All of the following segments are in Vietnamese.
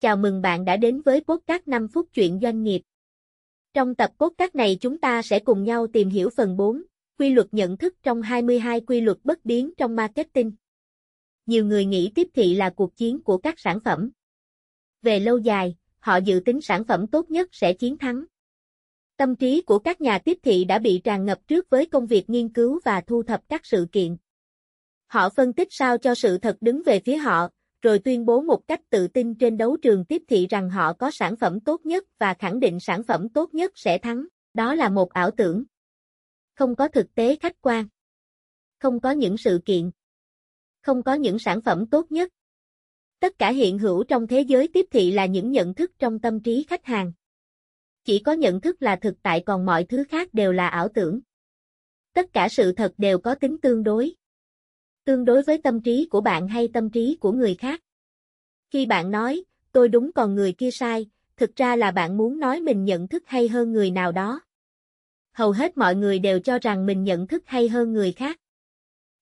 Chào mừng bạn đã đến với podcast 5 phút chuyện doanh nghiệp. Trong tập podcast này chúng ta sẽ cùng nhau tìm hiểu phần 4, quy luật nhận thức trong 22 quy luật bất biến trong marketing. Nhiều người nghĩ tiếp thị là cuộc chiến của các sản phẩm. Về lâu dài, họ dự tính sản phẩm tốt nhất sẽ chiến thắng. Tâm trí của các nhà tiếp thị đã bị tràn ngập trước với công việc nghiên cứu và thu thập các sự kiện. Họ phân tích sao cho sự thật đứng về phía họ, rồi tuyên bố một cách tự tin trên đấu trường tiếp thị rằng họ có sản phẩm tốt nhất và khẳng định sản phẩm tốt nhất sẽ thắng. Đó là một ảo tưởng. Không có thực tế khách quan. Không có những sự kiện. Không có những sản phẩm tốt nhất. Tất cả hiện hữu trong thế giới tiếp thị là những nhận thức trong tâm trí khách hàng. Chỉ có nhận thức là thực tại còn mọi thứ khác đều là ảo tưởng. Tất cả sự thật đều có tính tương đối tương đối với tâm trí của bạn hay tâm trí của người khác. Khi bạn nói, tôi đúng còn người kia sai, thực ra là bạn muốn nói mình nhận thức hay hơn người nào đó. Hầu hết mọi người đều cho rằng mình nhận thức hay hơn người khác.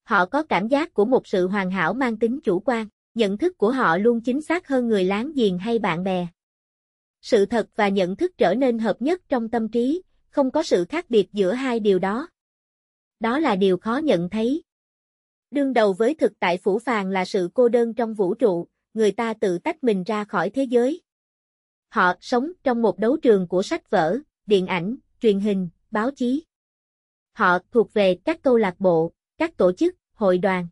Họ có cảm giác của một sự hoàn hảo mang tính chủ quan, nhận thức của họ luôn chính xác hơn người láng giềng hay bạn bè. Sự thật và nhận thức trở nên hợp nhất trong tâm trí, không có sự khác biệt giữa hai điều đó. Đó là điều khó nhận thấy. Đương đầu với thực tại phủ phàng là sự cô đơn trong vũ trụ, người ta tự tách mình ra khỏi thế giới. Họ sống trong một đấu trường của sách vở, điện ảnh, truyền hình, báo chí. Họ thuộc về các câu lạc bộ, các tổ chức, hội đoàn.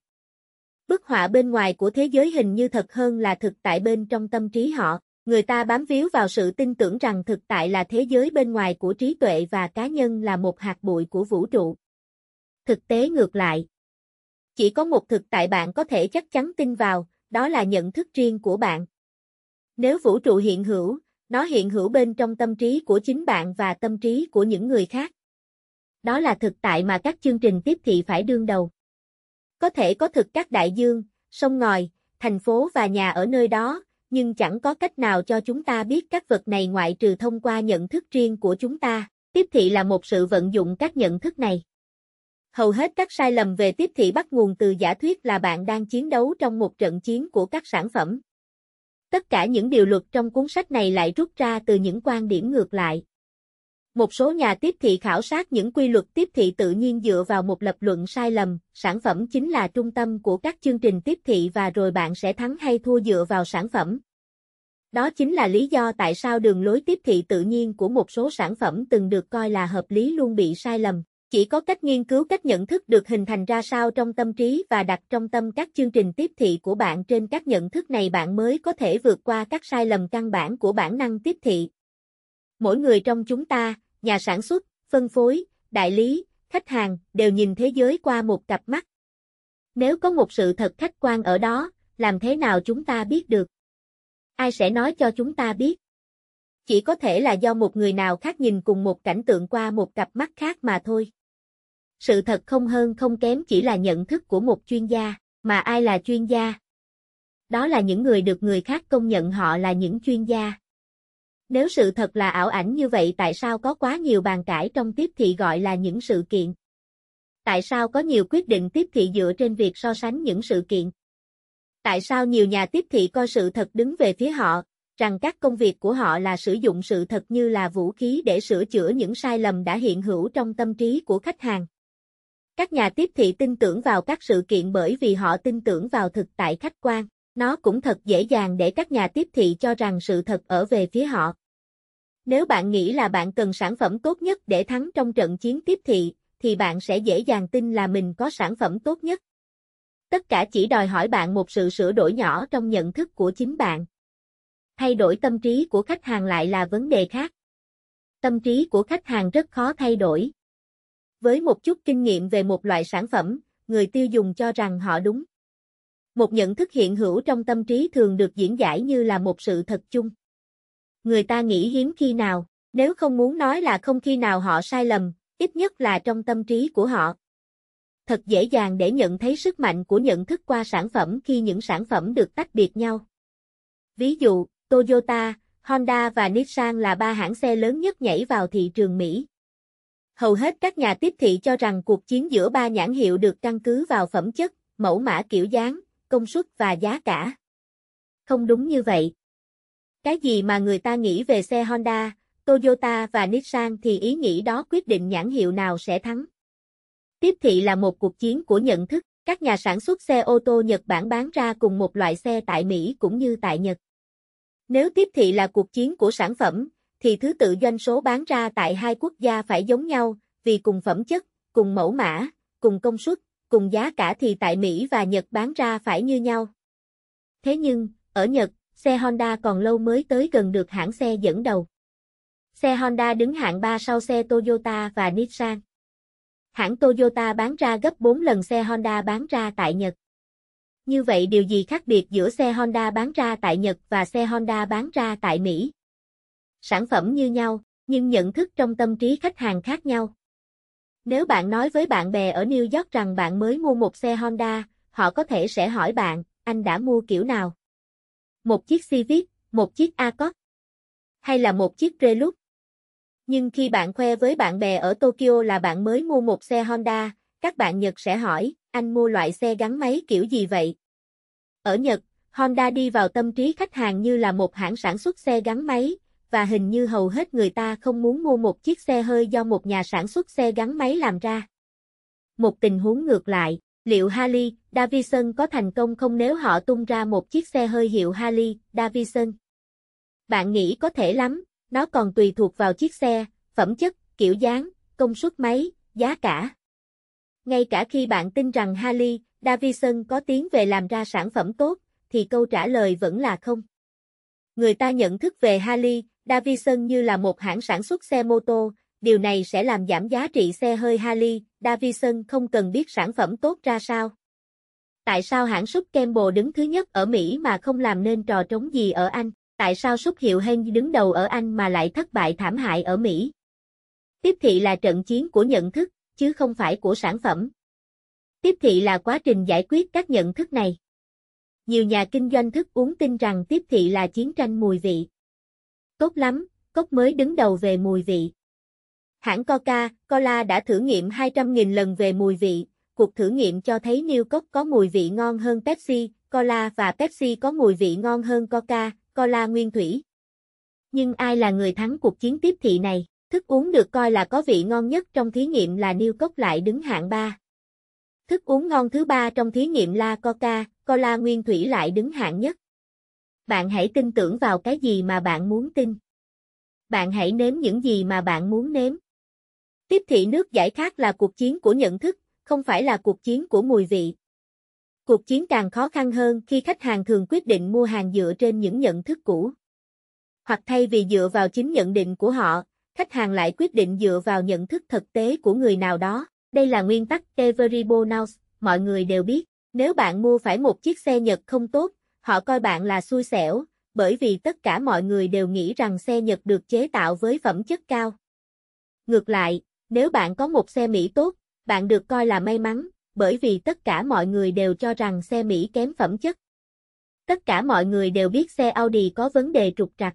Bức họa bên ngoài của thế giới hình như thật hơn là thực tại bên trong tâm trí họ. Người ta bám víu vào sự tin tưởng rằng thực tại là thế giới bên ngoài của trí tuệ và cá nhân là một hạt bụi của vũ trụ. Thực tế ngược lại. Chỉ có một thực tại bạn có thể chắc chắn tin vào, đó là nhận thức riêng của bạn. Nếu vũ trụ hiện hữu, nó hiện hữu bên trong tâm trí của chính bạn và tâm trí của những người khác. Đó là thực tại mà các chương trình tiếp thị phải đương đầu. Có thể có thực các đại dương, sông ngòi, thành phố và nhà ở nơi đó, nhưng chẳng có cách nào cho chúng ta biết các vật này ngoại trừ thông qua nhận thức riêng của chúng ta. Tiếp thị là một sự vận dụng các nhận thức này. Hầu hết các sai lầm về tiếp thị bắt nguồn từ giả thuyết là bạn đang chiến đấu trong một trận chiến của các sản phẩm. Tất cả những điều luật trong cuốn sách này lại rút ra từ những quan điểm ngược lại. Một số nhà tiếp thị khảo sát những quy luật tiếp thị tự nhiên dựa vào một lập luận sai lầm, sản phẩm chính là trung tâm của các chương trình tiếp thị và rồi bạn sẽ thắng hay thua dựa vào sản phẩm. Đó chính là lý do tại sao đường lối tiếp thị tự nhiên của một số sản phẩm từng được coi là hợp lý luôn bị sai lầm. Chỉ có cách nghiên cứu cách nhận thức được hình thành ra sao trong tâm trí và đặt trong tâm các chương trình tiếp thị của bạn trên các nhận thức này bạn mới có thể vượt qua các sai lầm căn bản của bản năng tiếp thị. Mỗi người trong chúng ta, nhà sản xuất, phân phối, đại lý, khách hàng đều nhìn thế giới qua một cặp mắt. Nếu có một sự thật khách quan ở đó, làm thế nào chúng ta biết được? Ai sẽ nói cho chúng ta biết? Chỉ có thể là do một người nào khác nhìn cùng một cảnh tượng qua một cặp mắt khác mà thôi. Sự thật không hơn không kém chỉ là nhận thức của một chuyên gia, mà ai là chuyên gia? Đó là những người được người khác công nhận họ là những chuyên gia. Nếu sự thật là ảo ảnh như vậy tại sao có quá nhiều bàn cãi trong tiếp thị gọi là những sự kiện? Tại sao có nhiều quyết định tiếp thị dựa trên việc so sánh những sự kiện? Tại sao nhiều nhà tiếp thị coi sự thật đứng về phía họ, rằng các công việc của họ là sử dụng sự thật như là vũ khí để sửa chữa những sai lầm đã hiện hữu trong tâm trí của khách hàng? Các nhà tiếp thị tin tưởng vào các sự kiện bởi vì họ tin tưởng vào thực tại khách quan. Nó cũng thật dễ dàng để các nhà tiếp thị cho rằng sự thật ở về phía họ. Nếu bạn nghĩ là bạn cần sản phẩm tốt nhất để thắng trong trận chiến tiếp thị, thì bạn sẽ dễ dàng tin là mình có sản phẩm tốt nhất. Tất cả chỉ đòi hỏi bạn một sự sửa đổi nhỏ trong nhận thức của chính bạn. Thay đổi tâm trí của khách hàng lại là vấn đề khác. Tâm trí của khách hàng rất khó thay đổi. Với một chút kinh nghiệm về một loại sản phẩm, người tiêu dùng cho rằng họ đúng. Một nhận thức hiện hữu trong tâm trí thường được diễn giải như là một sự thật chung. Người ta nghĩ hiếm khi nào, nếu không muốn nói là không khi nào họ sai lầm, ít nhất là trong tâm trí của họ. Thật dễ dàng để nhận thấy sức mạnh của nhận thức qua sản phẩm khi những sản phẩm được tách biệt nhau. Ví dụ, Toyota, Honda và Nissan là ba hãng xe lớn nhất nhảy vào thị trường Mỹ. Hầu hết các nhà tiếp thị cho rằng cuộc chiến giữa ba nhãn hiệu được căn cứ vào phẩm chất, mẫu mã kiểu dáng, công suất và giá cả. Không đúng như vậy. Cái gì mà người ta nghĩ về xe Honda, Toyota và Nissan thì ý nghĩ đó quyết định nhãn hiệu nào sẽ thắng. Tiếp thị là một cuộc chiến của nhận thức, các nhà sản xuất xe ô tô Nhật Bản bán ra cùng một loại xe tại Mỹ cũng như tại Nhật. Nếu tiếp thị là cuộc chiến của sản phẩm, thì thứ tự doanh số bán ra tại hai quốc gia phải giống nhau, vì cùng phẩm chất, cùng mẫu mã, cùng công suất, cùng giá cả thì tại Mỹ và Nhật bán ra phải như nhau. Thế nhưng, ở Nhật, xe Honda còn lâu mới tới gần được hãng xe dẫn đầu. Xe Honda đứng hạng 3 sau xe Toyota và Nissan. Hãng Toyota bán ra gấp 4 lần xe Honda bán ra tại Nhật. Như vậy điều gì khác biệt giữa xe Honda bán ra tại Nhật và xe Honda bán ra tại Mỹ? Sản phẩm như nhau, nhưng nhận thức trong tâm trí khách hàng khác nhau. Nếu bạn nói với bạn bè ở New York rằng bạn mới mua một xe Honda, họ có thể sẽ hỏi bạn, anh đã mua kiểu nào? Một chiếc Civic, một chiếc Accord, hay là một chiếc Prelude? Nhưng khi bạn khoe với bạn bè ở Tokyo là bạn mới mua một xe Honda, các bạn Nhật sẽ hỏi, anh mua loại xe gắn máy kiểu gì vậy? Ở Nhật, Honda đi vào tâm trí khách hàng như là một hãng sản xuất xe gắn máy, và hình như hầu hết người ta không muốn mua một chiếc xe hơi do một nhà sản xuất xe gắn máy làm ra. Một tình huống ngược lại, liệu Harley Davidson có thành công không nếu họ tung ra một chiếc xe hơi hiệu Harley Davidson? Bạn nghĩ có thể lắm, nó còn tùy thuộc vào chiếc xe, phẩm chất, kiểu dáng, công suất máy, giá cả. Ngay cả khi bạn tin rằng Harley Davidson có tiếng về làm ra sản phẩm tốt, thì câu trả lời vẫn là không. Người ta nhận thức về Harley Davidson như là một hãng sản xuất xe mô tô, điều này sẽ làm giảm giá trị xe hơi Harley Davidson không cần biết sản phẩm tốt ra sao. Tại sao hãng súp Campbell đứng thứ nhất ở Mỹ mà không làm nên trò trống gì ở Anh? Tại sao súp hiệu Hen đứng đầu ở Anh mà lại thất bại thảm hại ở Mỹ? Tiếp thị là trận chiến của nhận thức, chứ không phải của sản phẩm. Tiếp thị là quá trình giải quyết các nhận thức này. Nhiều nhà kinh doanh thức uống tin rằng tiếp thị là chiến tranh mùi vị. Tốt lắm, cốc mới đứng đầu về mùi vị. Hãng Coca-Cola đã thử nghiệm 200.000 lần về mùi vị, cuộc thử nghiệm cho thấy New Coke có mùi vị ngon hơn Pepsi, Cola và Pepsi có mùi vị ngon hơn Coca, Cola nguyên thủy. Nhưng ai là người thắng cuộc chiến tiếp thị này? Thức uống được coi là có vị ngon nhất trong thí nghiệm là New Coke lại đứng hạng 3. Thức uống ngon thứ ba trong thí nghiệm là Coca, Cola nguyên thủy lại đứng hạng nhất. Bạn hãy tin tưởng vào cái gì mà bạn muốn tin. Bạn hãy nếm những gì mà bạn muốn nếm. Tiếp thị nước giải khát là cuộc chiến của nhận thức, không phải là cuộc chiến của mùi vị. Cuộc chiến càng khó khăn hơn khi khách hàng thường quyết định mua hàng dựa trên những nhận thức cũ. Hoặc thay vì dựa vào chính nhận định của họ, khách hàng lại quyết định dựa vào nhận thức thực tế của người nào đó. Đây là nguyên tắc Everybody knows, mọi người đều biết. Nếu bạn mua phải một chiếc xe Nhật không tốt, họ coi bạn là xui xẻo, bởi vì tất cả mọi người đều nghĩ rằng xe Nhật được chế tạo với phẩm chất cao. Ngược lại, nếu bạn có một xe Mỹ tốt, bạn được coi là may mắn, bởi vì tất cả mọi người đều cho rằng xe Mỹ kém phẩm chất. Tất cả mọi người đều biết xe Audi có vấn đề trục trặc.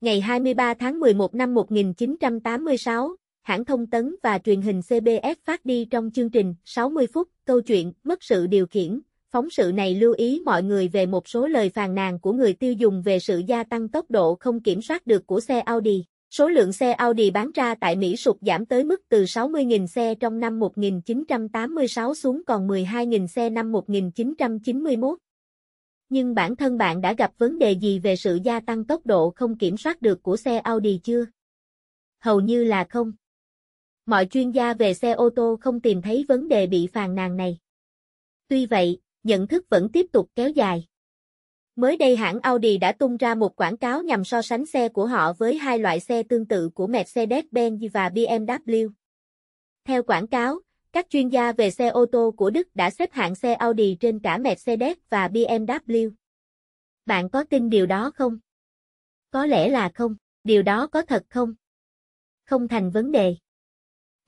Ngày 23 tháng 11 năm 1986, hãng thông tấn và truyền hình CBS phát đi trong chương trình 60 phút câu chuyện mất sự điều khiển. Phóng sự này lưu ý mọi người về một số lời phàn nàn của người tiêu dùng về sự gia tăng tốc độ không kiểm soát được của xe Audi. Số lượng xe Audi bán ra tại Mỹ sụt giảm tới mức từ 60.000 xe trong năm 1986 xuống còn 12.000 xe năm 1991. Nhưng bản thân bạn đã gặp vấn đề gì về sự gia tăng tốc độ không kiểm soát được của xe Audi chưa? Hầu như là không. Mọi chuyên gia về xe ô tô không tìm thấy vấn đề bị phàn nàn này. Tuy vậy, nhận thức vẫn tiếp tục kéo dài. Mới đây hãng Audi đã tung ra một quảng cáo nhằm so sánh xe của họ với hai loại xe tương tự của Mercedes-Benz và BMW. Theo quảng cáo, các chuyên gia về xe ô tô của Đức đã xếp hạng xe Audi trên cả Mercedes và BMW. Bạn có tin điều đó không? Có lẽ là không, điều đó có thật không? Không thành vấn đề.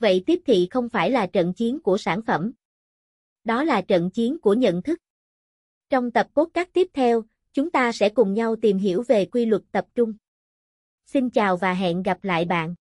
Vậy tiếp thị không phải là trận chiến của sản phẩm. Đó là trận chiến của nhận thức. Trong tập cốt các tiếp theo, chúng ta sẽ cùng nhau tìm hiểu về quy luật tập trung. Xin chào và hẹn gặp lại bạn.